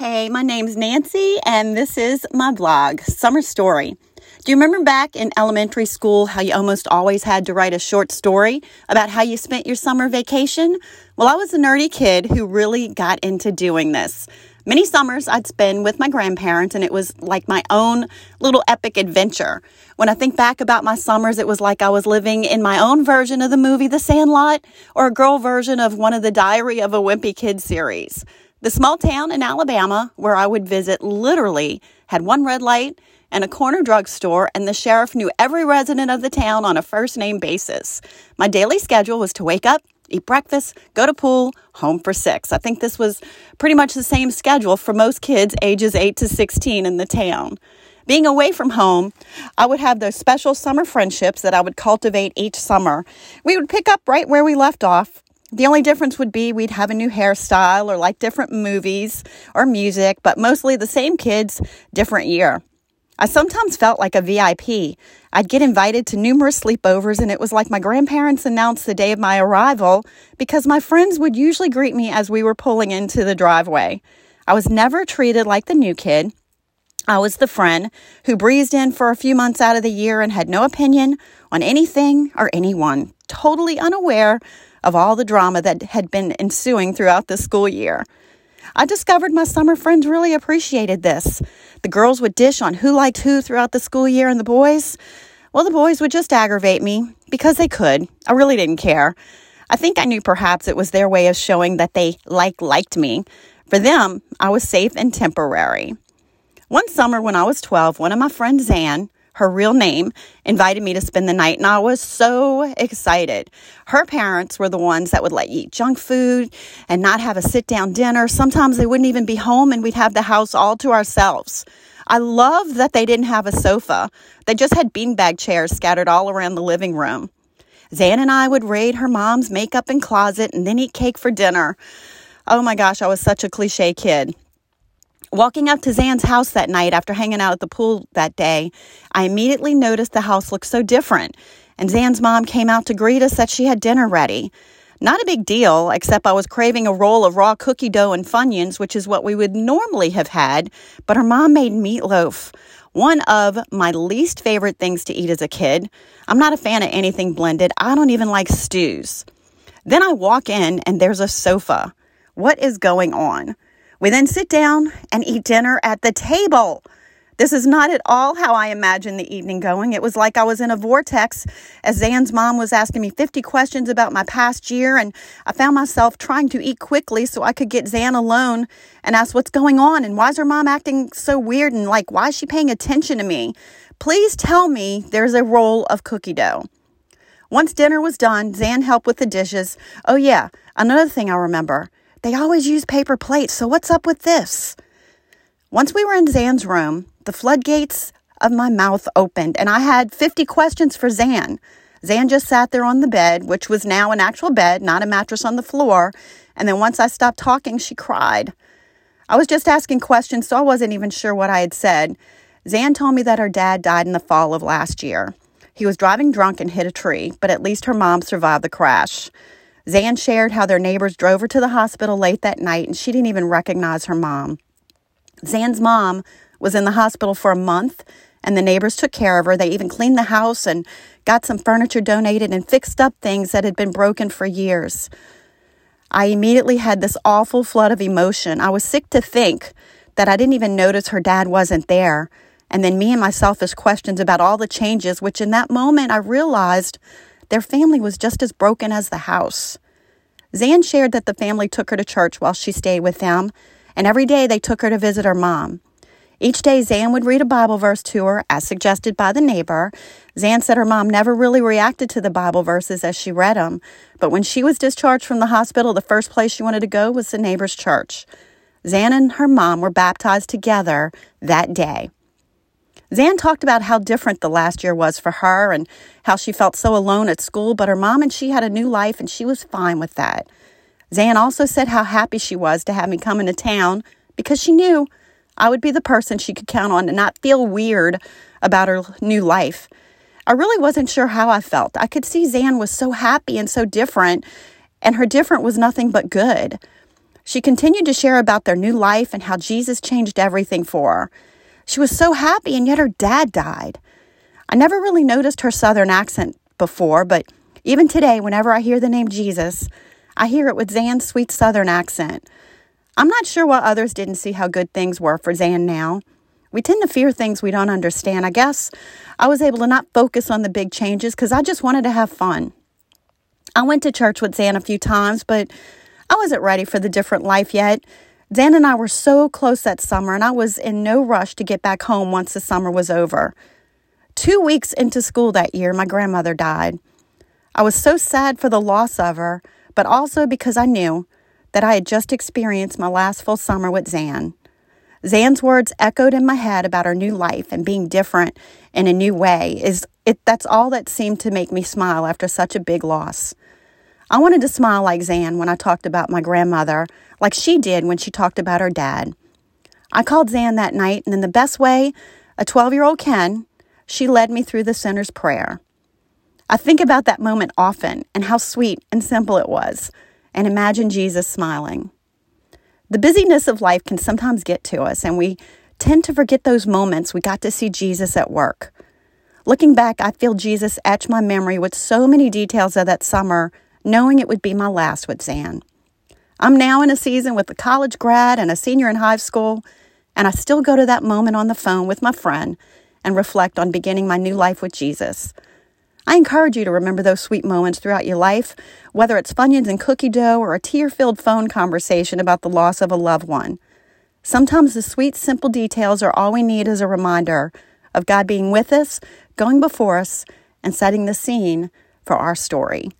Hey, my name's Nancy, and this is my vlog, Summer Story. Do you remember back in elementary school how you almost always had to write a short story about how you spent your summer vacation? Well, I was a nerdy kid who really got into doing this. Many summers I'd spend with my grandparents, and it was like my own little epic adventure. When I think back about my summers, it was like I was living in my own version of the movie The Sandlot or a girl version of one of the Diary of a Wimpy Kid series. The small town in Alabama where I would visit literally had one red light and a corner drugstore, and the sheriff knew every resident of the town on a first name basis. My daily schedule was to wake up, eat breakfast, go to pool, home for six. I think this was pretty much the same schedule for most kids ages 8 to 16 in the town. Being away from home, I would have those special summer friendships that I would cultivate each summer. We would pick up right where we left off. The only difference would be we'd have a new hairstyle or like different movies or music, but mostly the same kids, different year. I sometimes felt like a VIP. I'd get invited to numerous sleepovers, and it was like my grandparents announced the day of my arrival because my friends would usually greet me as we were pulling into the driveway. I was never treated like the new kid. I was the friend who breezed in for a few months out of the year and had no opinion on anything or anyone, totally unaware of all the drama that had been ensuing throughout the school year. I discovered my summer friends really appreciated this. The girls would dish on who liked who throughout the school year, and the boys, well, the boys would just aggravate me because they could. I really didn't care. I think I knew perhaps it was their way of showing that they like liked me. For them, I was safe and temporary. One summer when I was 12, one of my friends, Zan, her real name, invited me to spend the night, and I was so excited. Her parents were the ones that would let you eat junk food and not have a sit down dinner. Sometimes they wouldn't even be home, and we'd have the house all to ourselves. I love that they didn't have a sofa. They just had beanbag chairs scattered all around the living room. Zan and I would raid her mom's makeup and closet and then eat cake for dinner. Oh my gosh, I was such a cliche kid. Walking up to Zan's house that night after hanging out at the pool that day, I immediately noticed the house looked so different, and Zan's mom came out to greet us that she had dinner ready. Not a big deal, except I was craving a roll of raw cookie dough and Funyuns, which is what we would normally have had, but her mom made meatloaf. One of my least favorite things to eat as a kid. I'm not a fan of anything blended. I don't even like stews. Then I walk in and there's a sofa. What is going on? We then sit down and eat dinner at the table. This is not at all how I imagined the evening going. It was like I was in a vortex as Zan's mom was asking me 50 questions about my past year, and I found myself trying to eat quickly so I could get Zan alone and ask what's going on and why is her mom acting so weird and like why is she paying attention to me? Please tell me there's a roll of cookie dough. Once dinner was done, Zan helped with the dishes. Oh, yeah, another thing I remember. They always use paper plates, so what's up with this? Once we were in Zan's room, the floodgates of my mouth opened, and I had 50 questions for Zan. Zan just sat there on the bed, which was now an actual bed, not a mattress on the floor. And then once I stopped talking, she cried. I was just asking questions, so I wasn't even sure what I had said. Zan told me that her dad died in the fall of last year. He was driving drunk and hit a tree, but at least her mom survived the crash. Zan shared how their neighbors drove her to the hospital late that night and she didn't even recognize her mom. Zan's mom was in the hospital for a month and the neighbors took care of her. They even cleaned the house and got some furniture donated and fixed up things that had been broken for years. I immediately had this awful flood of emotion. I was sick to think that I didn't even notice her dad wasn't there. And then me and my selfish questions about all the changes, which in that moment I realized their family was just as broken as the house. Zan shared that the family took her to church while she stayed with them, and every day they took her to visit her mom. Each day, Zan would read a Bible verse to her, as suggested by the neighbor. Zan said her mom never really reacted to the Bible verses as she read them, but when she was discharged from the hospital, the first place she wanted to go was the neighbor's church. Zan and her mom were baptized together that day. Zan talked about how different the last year was for her and how she felt so alone at school, but her mom and she had a new life and she was fine with that. Zan also said how happy she was to have me come into town because she knew I would be the person she could count on and not feel weird about her new life. I really wasn't sure how I felt. I could see Zan was so happy and so different, and her different was nothing but good. She continued to share about their new life and how Jesus changed everything for her. She was so happy, and yet her dad died. I never really noticed her southern accent before, but even today, whenever I hear the name Jesus, I hear it with Zan's sweet southern accent. I'm not sure why others didn't see how good things were for Zan now. We tend to fear things we don't understand. I guess I was able to not focus on the big changes because I just wanted to have fun. I went to church with Zan a few times, but I wasn't ready for the different life yet. Zan and I were so close that summer, and I was in no rush to get back home once the summer was over. Two weeks into school that year, my grandmother died. I was so sad for the loss of her, but also because I knew that I had just experienced my last full summer with Zan. Zan's words echoed in my head about our new life and being different in a new way. Is it that's all that seemed to make me smile after such a big loss. I wanted to smile like Zan when I talked about my grandmother, like she did when she talked about her dad. I called Zan that night, and in the best way a 12 year old can, she led me through the sinner's prayer. I think about that moment often and how sweet and simple it was, and imagine Jesus smiling. The busyness of life can sometimes get to us, and we tend to forget those moments we got to see Jesus at work. Looking back, I feel Jesus etch my memory with so many details of that summer, knowing it would be my last with Zan. I'm now in a season with a college grad and a senior in high school, and I still go to that moment on the phone with my friend and reflect on beginning my new life with Jesus. I encourage you to remember those sweet moments throughout your life, whether it's Funyuns and cookie dough or a tear filled phone conversation about the loss of a loved one. Sometimes the sweet, simple details are all we need as a reminder of God being with us, going before us, and setting the scene for our story.